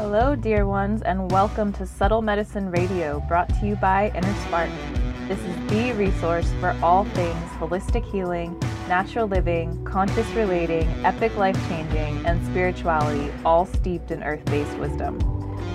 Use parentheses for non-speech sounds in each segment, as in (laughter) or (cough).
Hello, dear ones, and welcome to Subtle Medicine Radio, brought to you by Inner Spark. This is the resource for all things holistic healing, natural living, conscious relating, epic life changing, and spirituality, all steeped in earth based wisdom.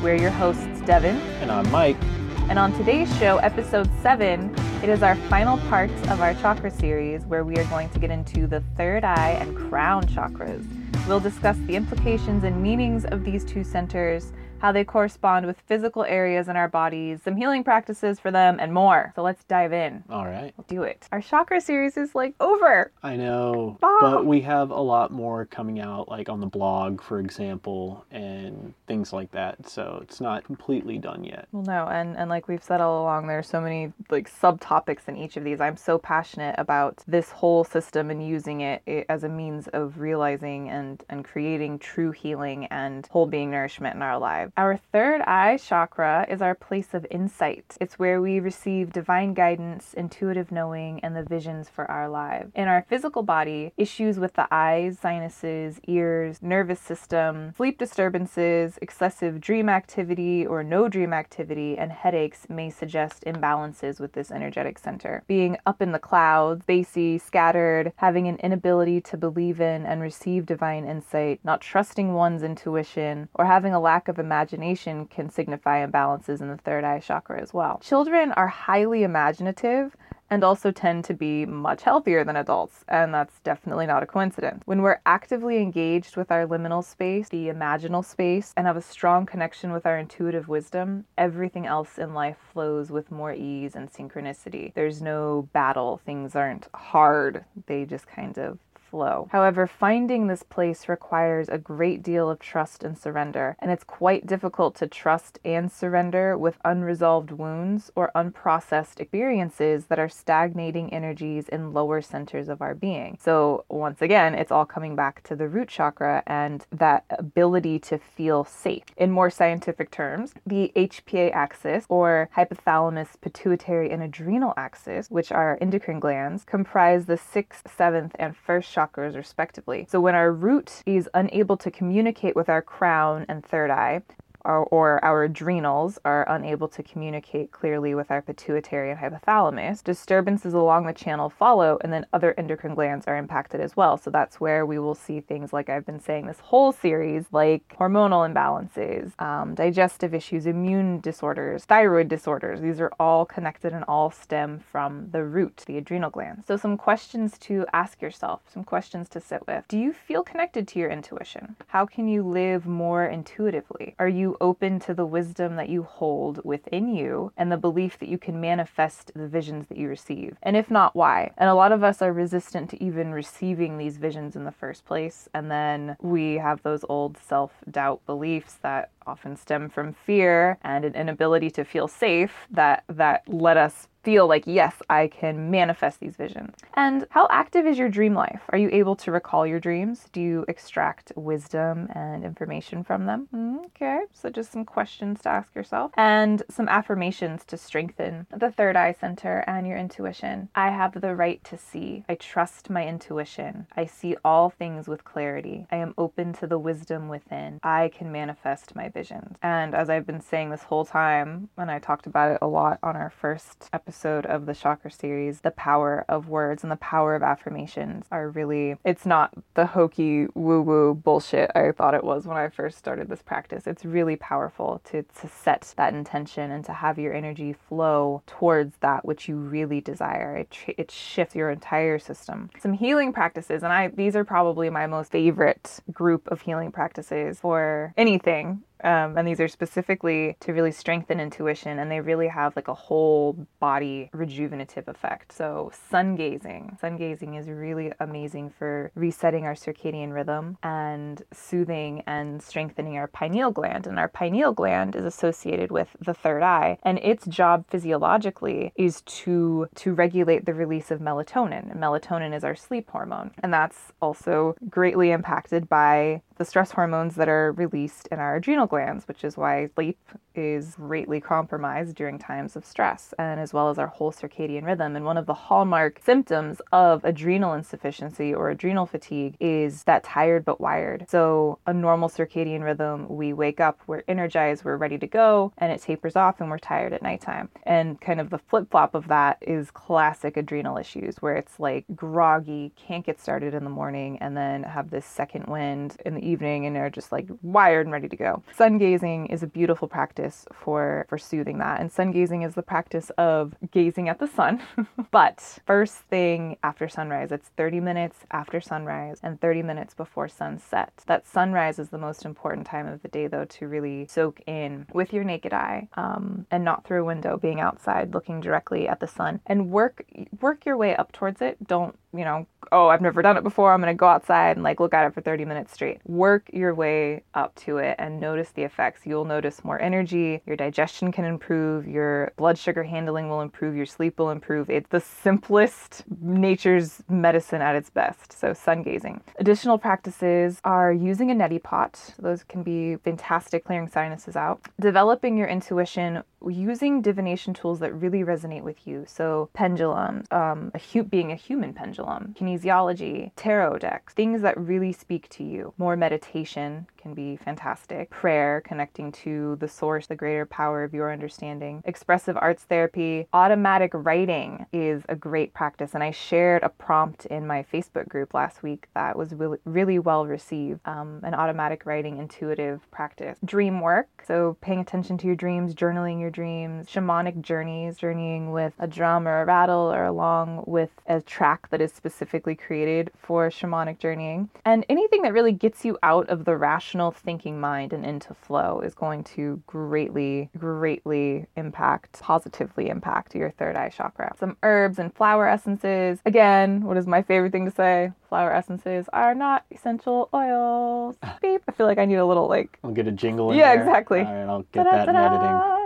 We're your hosts, Devin. And I'm Mike. And on today's show, episode 7, it is our final part of our chakra series where we are going to get into the third eye and crown chakras. We'll discuss the implications and meanings of these two centers how they correspond with physical areas in our bodies, some healing practices for them, and more. So let's dive in. All right. We'll do it. Our chakra series is like over. I know, but we have a lot more coming out, like on the blog, for example, and things like that. So it's not completely done yet. Well, no, and and like we've said all along, there's so many like subtopics in each of these. I'm so passionate about this whole system and using it eh, as a means of realizing and and creating true healing and whole being nourishment in our lives. Our third eye chakra is our place of insight. It's where we receive divine guidance, intuitive knowing, and the visions for our lives. In our physical body, issues with the eyes, sinuses, ears, nervous system, sleep disturbances, excessive dream activity or no dream activity, and headaches may suggest imbalances with this energetic center. Being up in the clouds, spacey, scattered, having an inability to believe in and receive divine insight, not trusting one's intuition, or having a lack of imagination imagination can signify imbalances in the third eye chakra as well. Children are highly imaginative and also tend to be much healthier than adults, and that's definitely not a coincidence. When we're actively engaged with our liminal space, the imaginal space, and have a strong connection with our intuitive wisdom, everything else in life flows with more ease and synchronicity. There's no battle, things aren't hard, they just kind of flow. However, finding this place requires a great deal of trust and surrender, and it's quite difficult to trust and surrender with unresolved wounds or unprocessed experiences that are stagnating energies in lower centers of our being. So, once again, it's all coming back to the root chakra and that ability to feel safe. In more scientific terms, the HPA axis or hypothalamus, pituitary, and adrenal axis, which are endocrine glands, comprise the sixth, seventh, and first chakra chakras, respectively. So when our root is unable to communicate with our crown and third eye, or, or our adrenals are unable to communicate clearly with our pituitary and hypothalamus, disturbances along the channel follow, and then other endocrine glands are impacted as well. So that's where we will see things like I've been saying this whole series, like hormonal imbalances, um, digestive issues, immune disorders, thyroid disorders. These are all connected and all stem from the root, the adrenal glands. So, some questions to ask yourself, some questions to sit with. Do you feel connected to your intuition? How can you live more intuitively? Are you open to the wisdom that you hold within you and the belief that you can manifest the visions that you receive? And if not, why? And a lot of us are resistant to even receiving these visions in the first place. And then we have those old self doubt beliefs that often stem from fear and an inability to feel safe that that let us feel like, yes, I can manifest these visions. And how active is your dream life? Are you able to recall your dreams? Do you extract wisdom and information from them? Okay, so just some questions to ask yourself and some affirmations to strengthen the third eye center and your intuition. I have the right to see. I trust my intuition. I see all things with clarity. I am open to the wisdom within. I can manifest my visions. And as I've been saying this whole time, and I talked about it a lot on our first episode of the chakra series, the power of words and the power of affirmations are really, it's not the hokey woo woo bullshit I thought it was when I first started this practice. It's really powerful to, to set that intention and to have your energy flow towards that which you really desire. It, it shifts your entire system. Some healing practices, and I these are probably my most favorite group of healing practices for anything um, and these are specifically to really strengthen intuition, and they really have like a whole body rejuvenative effect. So, sun gazing. Sun gazing is really amazing for resetting our circadian rhythm and soothing and strengthening our pineal gland. And our pineal gland is associated with the third eye, and its job physiologically is to to regulate the release of melatonin. And melatonin is our sleep hormone, and that's also greatly impacted by the stress hormones that are released in our adrenal glands, which is why sleep is greatly compromised during times of stress, and as well as our whole circadian rhythm. And one of the hallmark symptoms of adrenal insufficiency or adrenal fatigue is that tired but wired. So, a normal circadian rhythm, we wake up, we're energized, we're ready to go, and it tapers off and we're tired at nighttime. And kind of the flip flop of that is classic adrenal issues where it's like groggy, can't get started in the morning, and then have this second wind in the evening and are just like wired and ready to go. Sun gazing is a beautiful practice for for soothing that. And sun gazing is the practice of gazing at the sun. (laughs) but first thing after sunrise, it's 30 minutes after sunrise and 30 minutes before sunset. That sunrise is the most important time of the day though to really soak in with your naked eye um, and not through a window, being outside looking directly at the sun and work work your way up towards it. Don't you know, oh, I've never done it before. I'm going to go outside and like look at it for 30 minutes straight. Work your way up to it and notice the effects. You'll notice more energy, your digestion can improve, your blood sugar handling will improve, your sleep will improve. It's the simplest nature's medicine at its best. So, sun gazing. Additional practices are using a neti pot. Those can be fantastic clearing sinuses out. Developing your intuition using divination tools that really resonate with you. So, pendulums, um, a hu- being a human pendulum, kinesiology, tarot decks, things that really speak to you. More meditation can be fantastic. Prayer, connecting to the source, the greater power of your understanding. Expressive arts therapy, automatic writing is a great practice. And I shared a prompt in my Facebook group last week that was really, really well received. Um, an automatic writing intuitive practice. Dream work, so paying attention to your dreams, journaling your dreams, shamanic journeys, journeying with a drum or a rattle or along with a track that is specifically created for shamanic journeying. And anything that really gets you out of the rational thinking mind and into flow is going to greatly, greatly impact, positively impact your third eye chakra. Some herbs and flower essences. Again, what is my favorite thing to say? Flower essences are not essential oils. (laughs) Beep. I feel like I need a little like. I'll get a jingle in Yeah, there. exactly. All right, I'll get that in editing.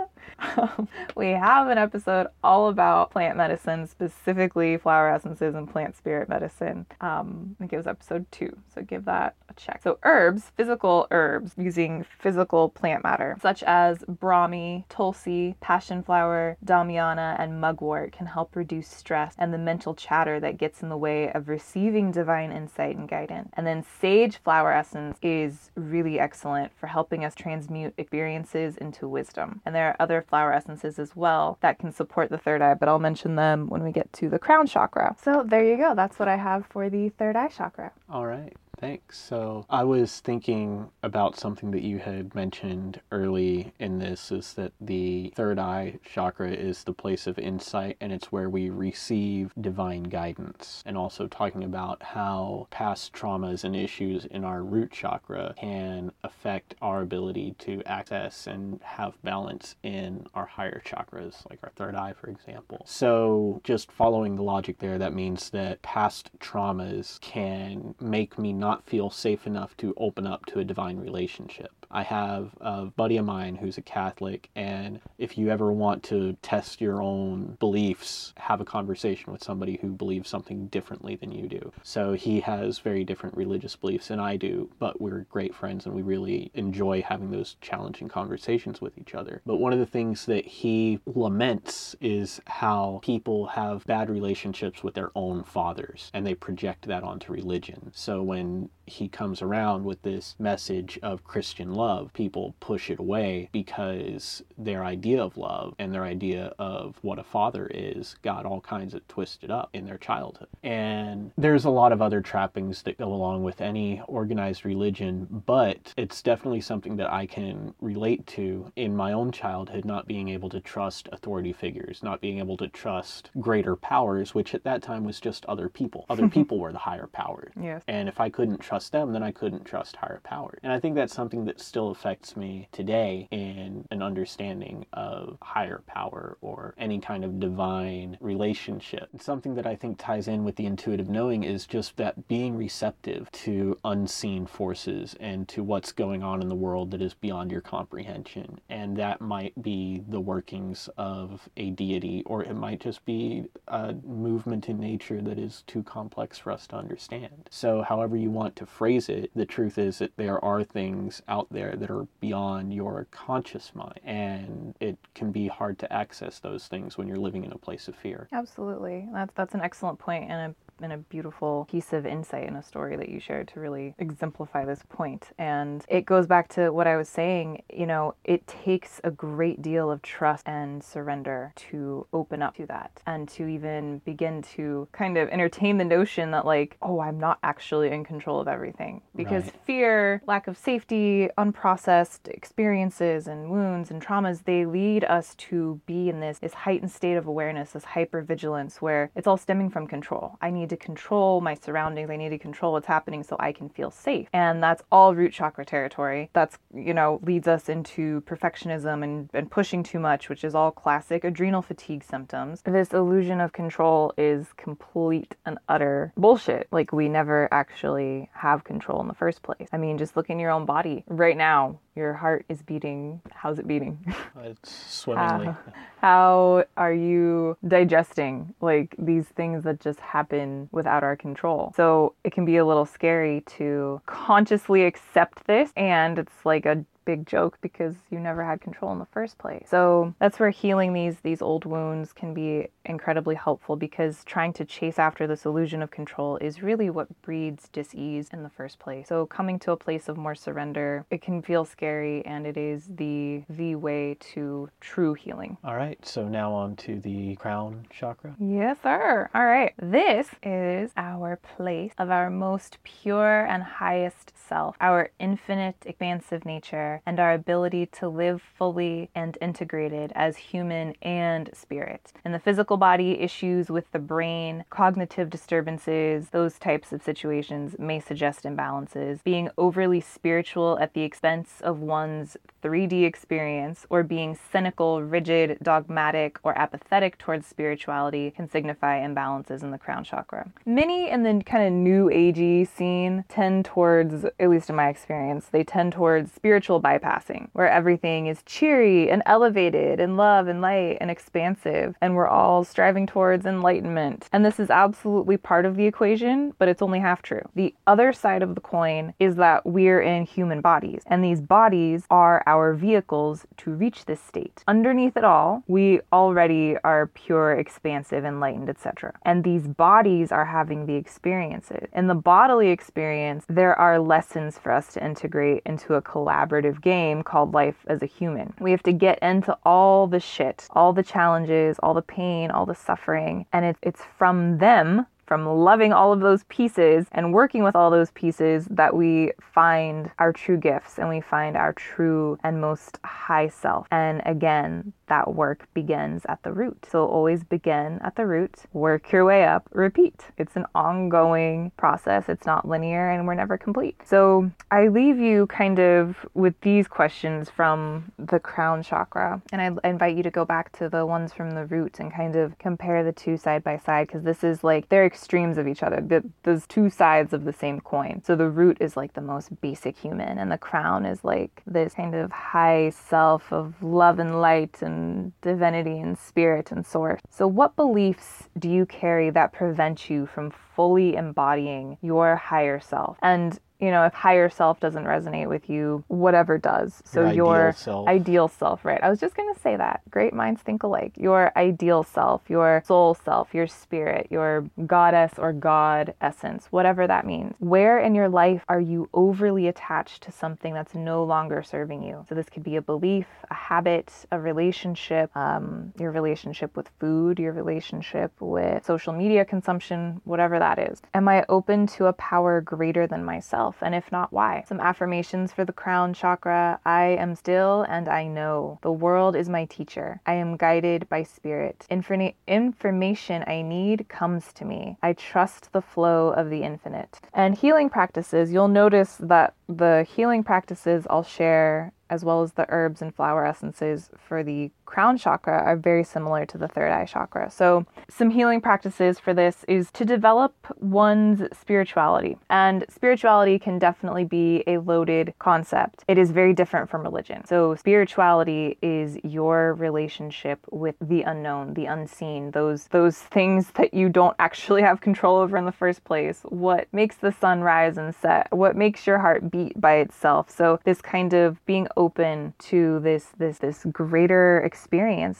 We have an episode all about plant medicine, specifically flower essences and plant spirit medicine. Um, I think it was episode two, so give that a check. So, herbs, physical herbs using physical plant matter, such as Brahmi, Tulsi, passion flower, Damiana, and mugwort, can help reduce stress and the mental chatter that gets in the way of receiving divine insight and guidance. And then, sage flower essence is really excellent for helping us transmute experiences into wisdom. And there are other flower essences as well that can support the third eye, but I'll mention them when we get to the crown chakra. So, there you go. That's what I have for the third eye chakra. All right. Thanks. So I was thinking about something that you had mentioned early in this is that the third eye chakra is the place of insight and it's where we receive divine guidance. And also talking about how past traumas and issues in our root chakra can affect our ability to access and have balance in our higher chakras, like our third eye, for example. So just following the logic there, that means that past traumas can make me not not feel safe enough to open up to a divine relationship. I have a buddy of mine who's a Catholic, and if you ever want to test your own beliefs, have a conversation with somebody who believes something differently than you do. So he has very different religious beliefs than I do, but we're great friends and we really enjoy having those challenging conversations with each other. But one of the things that he laments is how people have bad relationships with their own fathers and they project that onto religion. So when he comes around with this message of Christian love, people push it away because their idea of love and their idea of what a father is got all kinds of twisted up in their childhood. And there's a lot of other trappings that go along with any organized religion, but it's definitely something that I can relate to in my own childhood, not being able to trust authority figures, not being able to trust greater powers, which at that time was just other people. Other (laughs) people were the higher powers. Yes. And if I couldn't trust them, then I couldn't trust higher power. And I think that's something that still affects me today in an understanding of higher power or any kind of divine relationship. Something that I think ties in with the intuitive knowing is just that being receptive to unseen forces and to what's going on in the world that is beyond your comprehension. And that might be the workings of a deity, or it might just be a movement in nature that is too complex for us to understand. So, however you want to phrase it, the truth is that there are things out there that are beyond your conscious mind. And it can be hard to access those things when you're living in a place of fear. Absolutely. That's that's an excellent point and a and a beautiful piece of insight in a story that you shared to really exemplify this point. And it goes back to what I was saying, you know, it takes a great deal of trust and surrender to open up to that and to even begin to kind of entertain the notion that, like, oh, I'm not actually in control of everything. Because Right. fear, lack of safety, unprocessed experiences and wounds and traumas, they lead us to be in this, this heightened state of awareness, this hypervigilance where it's all stemming from control. I to control my surroundings. I need to control what's happening so I can feel safe. And that's all root chakra territory. That's, you know, leads us into perfectionism and, and pushing too much, which is all classic adrenal fatigue symptoms. This illusion of control is complete and utter bullshit. Like, we never actually have control in the first place. I mean, just look in your own body. Right now, your heart is beating. How's it beating? (laughs) It's swimmingly. How, how are you digesting like these things that just happen without our control? So it can be a little scary to consciously accept this, and it's like a big joke because you never had control in the first place. So that's where healing these these old wounds can be incredibly helpful because trying to chase after this illusion of control is really what breeds dis-ease in the first place. So coming to a place of more surrender, it can feel scary and it is the the way to true healing. All right, so now on to the crown chakra. Yes, sir. All right. This is our place of our most pure and highest self, our infinite, expansive nature, and our ability to live fully and integrated as human and spirit. In the physical body, issues with the brain, cognitive disturbances, those types of situations may suggest imbalances. Being overly spiritual at the expense of one's 3D experience or being cynical, rigid, dogmatic, or apathetic towards spirituality can signify imbalances in the crown chakra. Many in the kind of new agey scene tend towards, at least in my experience, they tend towards spiritual bypassing, where everything is cheery and elevated and love and light and expansive, and we're all striving towards enlightenment. And this is absolutely part of the equation, but it's only half true. The other side of the coin is that we're in human bodies, and these bodies are our vehicles to reach this state. Underneath it all, we already are pure, expansive, enlightened, etc. And these bodies are having the experiences. In the bodily experience, there are lessons for us to integrate into a collaborative game called life as a human. We have to get into all the shit, all the challenges, all the pain, all the suffering, and it, it's from them from loving all of those pieces and working with all those pieces that we find our true gifts and we find our true and most high self. And again, that work begins at the root. So always begin at the root, work your way up, repeat. It's an ongoing process, it's not linear, and we're never complete. So I leave you kind of with these questions from the crown chakra, and I invite you to go back to the ones from the root and kind of compare the two side by side because this is like they're extremes of each other. The- There's two sides of the same coin. So the root is like the most basic human, and the crown is like this kind of high self of love and light and divinity and spirit and source. So, what beliefs do you carry that prevent you from fully embodying your higher self? And you know, if higher self doesn't resonate with you, whatever does. So Your your ideal self. ideal self, right? I was just going to say that. Great minds think alike. Your ideal self, your soul self, your spirit, your goddess or god essence, whatever that means. Where in your life are you overly attached to something that's no longer serving you? So this could be a belief, a habit, a relationship, um, your relationship with food, your relationship with social media consumption, whatever that is. Am I open to a power greater than myself? And if not, why? Some affirmations for the crown chakra. I am still and I know. The world is my teacher. I am guided by spirit. Informa- information I need comes to me. I trust the flow of the infinite. And healing practices, you'll notice that the healing practices I'll share as well as the herbs and flower essences for the crown chakra are very similar to the third eye chakra. So, some healing practices for this is to develop one's spirituality. And spirituality can definitely be a loaded concept. It is very different from religion. So, spirituality is your relationship with the unknown, the unseen, those those things that you don't actually have control over in the first place. What makes the sun rise and set? What makes your heart beat by itself? So, this kind of being open to this this this greater experience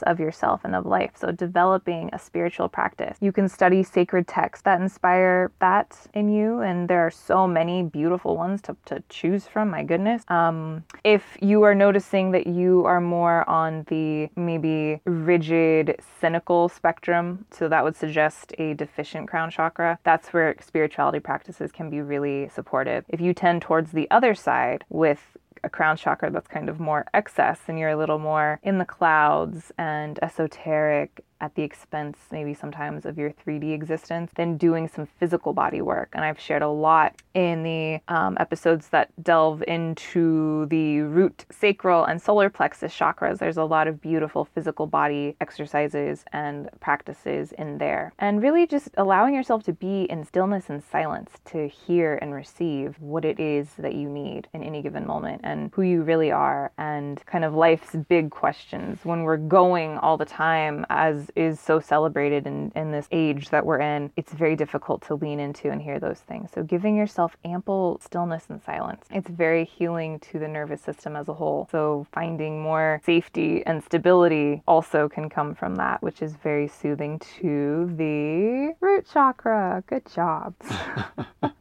of yourself and of life. So, developing a spiritual practice. You can study sacred texts that inspire that in you, and there are so many beautiful ones to, to choose from. My goodness. Um, if you are noticing that you are more on the maybe rigid, cynical spectrum, so that would suggest a deficient crown chakra, that's where spirituality practices can be really supportive. If you tend towards the other side with crown chakra that's kind of more excess and you're a little more in the clouds and esoteric at the expense, maybe sometimes, of your 3D existence than doing some physical body work. And I've shared a lot in the um, episodes that delve into the root, sacral, and solar plexus chakras. There's a lot of beautiful physical body exercises and practices in there. And really just allowing yourself to be in stillness and silence to hear and receive what it is that you need in any given moment and who you really are and kind of life's big questions when we're going all the time as is so celebrated in, in this age that we're in, it's very difficult to lean into and hear those things. So giving yourself ample stillness and silence, it's very healing to the nervous system as a whole. So finding more safety and stability also can come from that, which is very soothing to the root chakra. Good job. (laughs)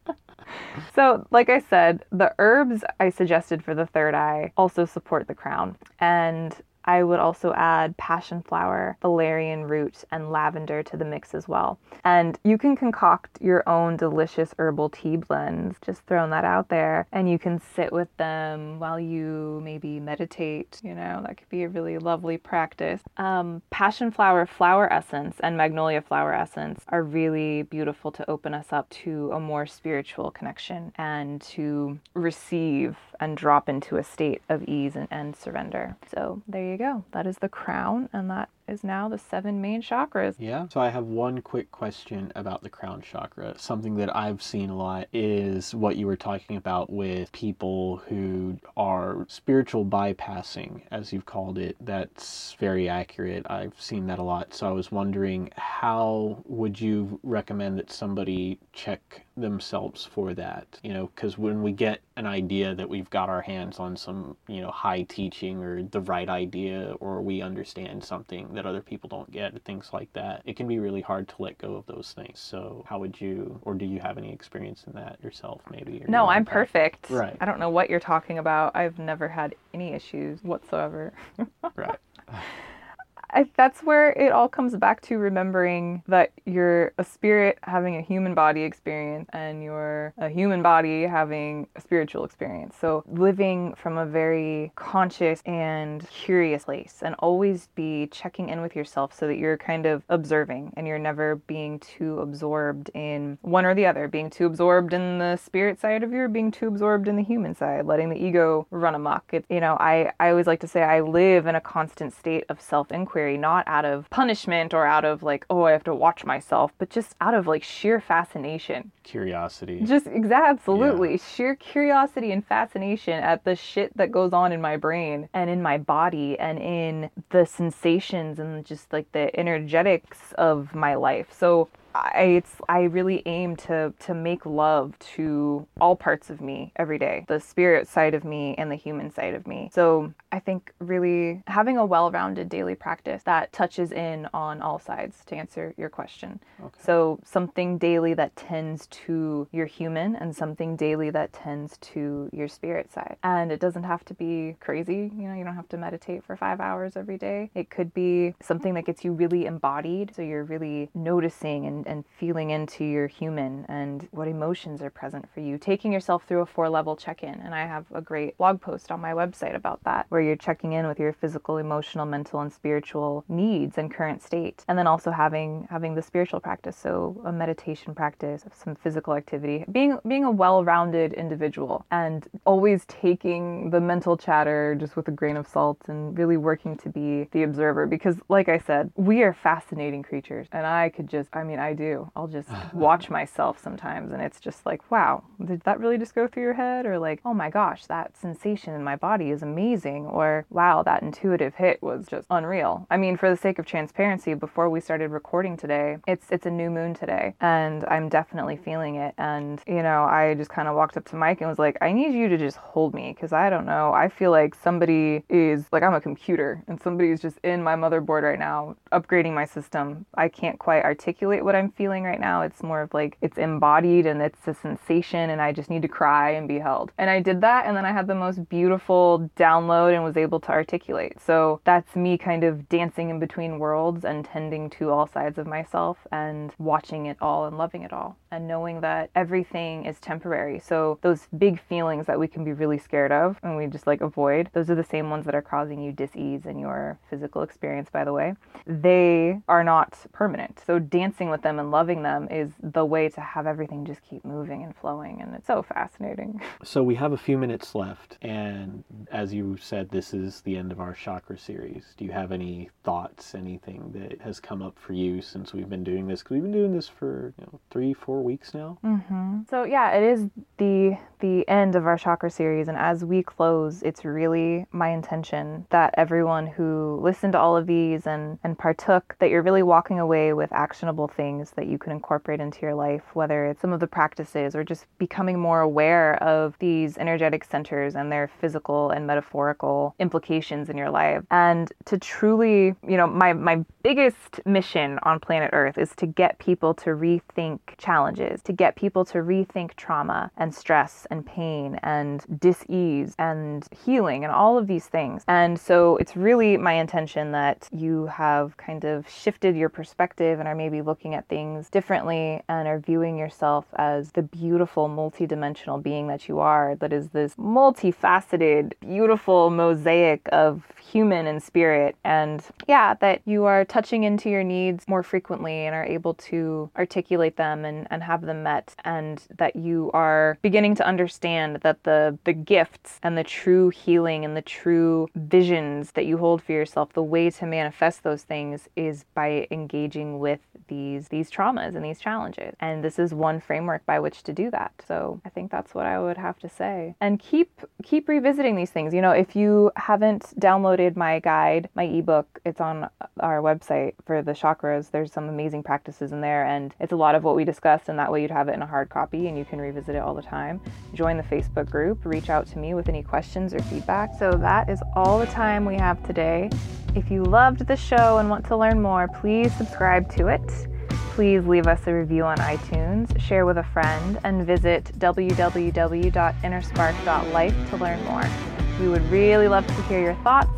(laughs) So, like I said, the herbs I suggested for the third eye also support the crown. And I would also add passion flower, valerian root, and lavender to the mix as well. And you can concoct your own delicious herbal tea blends, just throwing that out there. And you can sit with them while you maybe meditate. You know, that could be a really lovely practice. Um, passion flower flower essence and magnolia flower essence are really beautiful to open us up to a more spiritual connection and to receive and drop into a state of ease and, and surrender. So there you go. That is the crown, and that is now the seven main chakras. Yeah. So I have one quick question about the crown chakra. Something that I've seen a lot is what you were talking about with people who are spiritual bypassing, as you've called it. That's very accurate. I've seen that a lot. So I was wondering how would you recommend that somebody check themselves for that? You know, because when we get an idea that we've got our hands on some, you know, high teaching or the right idea or we understand something that other people don't get, things like that. It can be really hard to let go of those things. So, how would you, or do you have any experience in that yourself, maybe? No, I'm path? perfect. Right. I don't know what you're talking about. I've never had any issues whatsoever. right. (laughs) I, that's where it all comes back to remembering that you're a spirit having a human body experience and you're a human body having a spiritual experience. So living from a very conscious and curious place and always be checking in with yourself so that you're kind of observing and you're never being too absorbed in one or the other, being too absorbed in the spirit side of you or being too absorbed in the human side, letting the ego run amok. It, you know, I, I always like to say I live in a constant state of not out of punishment or out of like, oh, I have to watch myself, but just out of like sheer fascination. Curiosity. Just absolutely. Yeah. Sheer curiosity and fascination at the shit that goes on in my brain and in my body and in the sensations and just like the energetics of my life. So I it's I really aim to to make love to all parts of me every day, the spirit side of me and the human side of me. So I think really having a well-rounded daily practice that touches in on all sides to answer your question. Okay. So something daily that tends to your human and something daily that tends to your spirit side. And it doesn't have to be crazy, you know, you don't have to meditate for 5 hours every day. It could be something that gets you really embodied, so you're really noticing and and, and feeling into your human and what emotions are present for you, taking yourself through a four level check in. And I have a great blog post on my website about that, where you're checking in with your physical, emotional, mental, and spiritual needs and current state. And then also having having the spiritual practice, so a meditation practice, some physical activity, being being a well-rounded individual and always taking the mental chatter just with a grain of salt and really working to be the observer because like I said, we are fascinating creatures and I could just I mean I do. I'll just (laughs) watch myself sometimes and it's just like, wow, did that really just go through your head or like, oh my gosh, that sensation in my body is amazing or wow, that intuitive hit was just unreal. I mean, for the sake of transparency, before we started recording today, it's it's a new moon today and I'm definitely feeling it and you know, I just kind of walked up to Mike and was like, I need you to just hold me because I don't know. I feel like somebody is like I'm a computer and somebody is just in my motherboard right now upgrading my system. I can't quite articulate what I'm feeling right now. It's more of like it's embodied and it's a sensation and I just need to cry and be held. And I did that and then I had the most beautiful download and was able to articulate. So that's me kind of dancing in between worlds and tending to all sides of myself and watching it all and loving it all and knowing that everything is temporary. So those big feelings that we can be really scared of and we just like avoid, those are the same ones that are causing you dis-ease in your physical experience by the way. They are not permanent. So dancing with them and loving them is the way to have everything just keep moving and flowing and it's so fascinating. (laughs) So we have a few minutes left and as you said this is the end of our chakra series. Do you have any thoughts, anything that has come up for you since we've been doing this? Cuz we've been doing this for, you know, 3 4 weeks now. Mm-hmm. So yeah, it is the the end of our chakra series, and as we close, it's really my intention that everyone who listened to all of these and and partook, that you're really walking away with actionable things that you can incorporate into your life, whether it's some of the practices or just becoming more aware of these energetic centers and their physical and metaphorical implications in your life, and to truly, you know, my my biggest mission on planet Earth is to get people to rethink challenges, to get people to rethink trauma and stress and pain and dis-ease and healing and all of these things. And so it's really my intention that you have kind of shifted your perspective and are maybe looking at things differently and are viewing yourself as the beautiful multidimensional being that you are that is this multifaceted beautiful mosaic of human and spirit and yeah that you are touching into your needs more frequently and are able to articulate them and, and have them met and that you are beginning to understand that the the gifts and the true healing and the true visions that you hold for yourself the way to manifest those things is by engaging with these these traumas and these challenges. And this is one framework by which to do that. So i think that's what i would have to say. And keep keep revisiting these things. You know if you haven't downloaded my guide my ebook it's on our website for the chakras. There's some amazing practices in there and it's a lot of what we discussed and that way you'd have it in a hard copy and you can revisit it all the time. Join the facebook group. Reach out to me with any questions or feedback. So that is all the time we have today. If you loved the show and want to learn more, please subscribe to it. Please leave us a review on iTunes, share with a friend, and visit www.innerspark.life to learn more. We would really love to hear your thoughts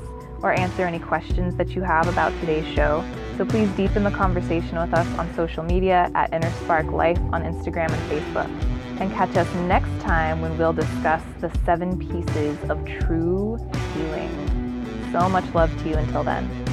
or answer any questions that you have about today's show. So please deepen the conversation with us on social media at InnerSpark Life on Instagram and Facebook. And catch us next time when we'll discuss the seven pieces of true healing so much love to you until then.